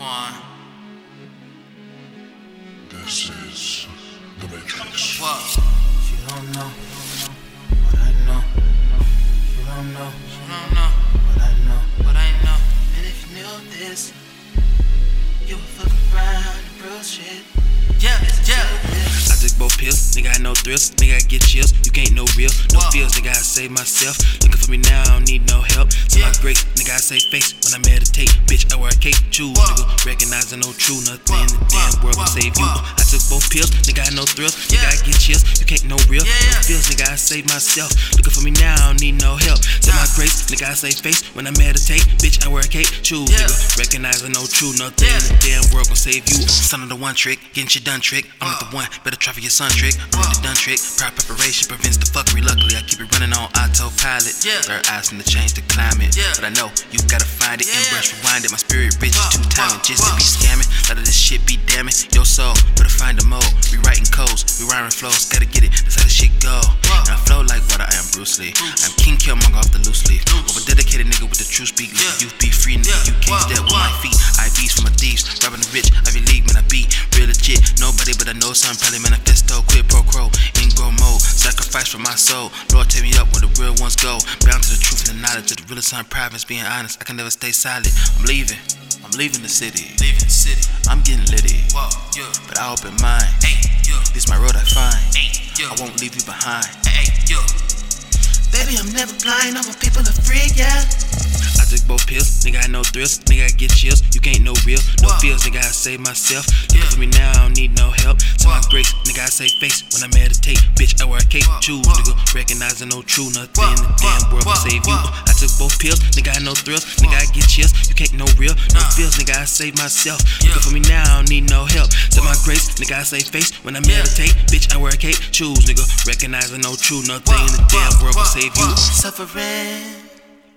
Quan. This is The Matrix. What? Don't know what I know. Don't know. Don't know what I know. What I know. And if you knew this. Pills, nigga, I no thrills, nigga, I get chills. You can't know real, no Whoa. feels, nigga, I save myself. Looking for me now, I don't need no help. To my Yeah. great, nigga, I say face when I meditate. Bitch, I wear a cape, choose, Whoa. nigga. Recognizing no true, nothing in the Whoa, damn whoa, world can whoa, save you. Took both pills, nigga, I no thrills, nigga, Yeah. I get chills. You can't know real, Yeah, no feels, nigga, I save myself. Looking for me now, I don't need no help. To my grace, nigga, I say face when I meditate. Bitch, I wear a cape, choose, Yeah. nigga. Recognizing no true, nothing in the damn world can save you. Son of the one trick, getting shit done trick. I'm not the one, better try for your son trick. I'm not the done trick. Prior preparation prevents the fuckery. Luckily, I keep it running on autopilot. Yeah. Third eyes from the change the climate. Yeah. But I know you gotta find it and Yeah. brush rewind it. My spirit rich, time whoa, just to be scamming. Lot of this shit be damning your soul. Better flows. Gotta get it. That's how the shit go. And I flow like water. I am Bruce Lee. I'm King Killmonger off the loose leaf. Over dedicated nigga with the true speak. Let youth be free, nigga. You can't step with my feet. I IVs for my thieves. Robbing the rich. Ivy League, man. I be real legit. Nobody but I know some probably manifesto. Quit pro crow. In grow mode. Sacrifice for my soul. Lord, take me up where the real ones go. Bound to the truth and the knowledge of the realest on privates. Being honest, I can never stay silent. I'm leaving. I'm leaving the city. Leaving the city. I'm getting litty. Whoa, yeah. But I open mind. Hey. This my road I find. Hey, yeah. I won't leave you behind. Hey, yeah. Baby, I'm never blind. I'm a people of free, yeah. I took both pills, nigga, I no thrills, nigga, I get chills. You can't know real, no Whoa. feels, nigga, I save myself. Looking Yeah. for me now, I don't need no help. To my Whoa. grace, nigga, I say face when I meditate. Bitch, I wear a cape, choose, nigga. Recognizing no true, nothing Whoa, in the damn world whoa, save you. I took both pills, nigga, I no thrills, nigga, I get chills. You can't know real, no Nah. feels, nigga, I save myself. Yeah. Looking for me now, I don't need no my grace, nigga, I say face when I Yeah. meditate. Bitch, I wear a cape, choose, nigga. Recognizing no true, nothing Whoa, in the damn whoa, world whoa, save you. Suffering,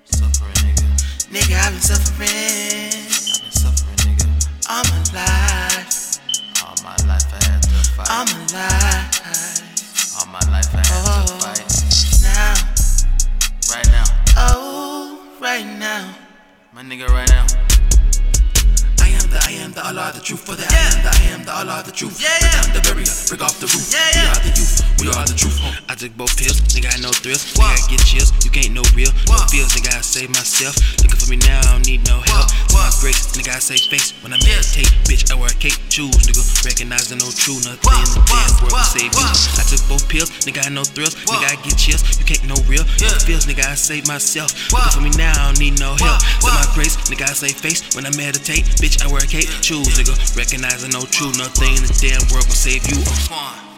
Suffering, nigga. nigga, I've been suffering I've been suffering, nigga. all my life. All my life I had to fight. All my life. All my life I had Oh. to fight. Now, Right now. oh, right now. My nigga, right now. I am the I am the Allah, the truth for the I am the I am the Allah, the truth. Yeah, Break yeah. down the barrier, break off the roof. Yeah, We yeah. are the youth, we are the truth. I took both pills, nigga, I know thrills. Whoa. Nigga, I get chills, you can't know real. No Whoa. feels, nigga, I save myself. Looking for me now, I don't need no help. To Whoa, my whoa. grace, nigga, I say face when I Yeah. meditate. Bitch, I wear a cape, choose, nigga. Recognizing no true, nothing Whoa, in the damn world whoa, save you. I took both pills, nigga, I no thrills. Whoa. Nigga, I get chills, you can't know real. No feels, nigga, I save myself. Whoa. Looking for me now, I don't need no help. To whoa. my grace, nigga, I say face when I meditate. Bitch, I wear a cape, choose, nigga. Recognizing no true, nothing in the damn world can save you. Come on.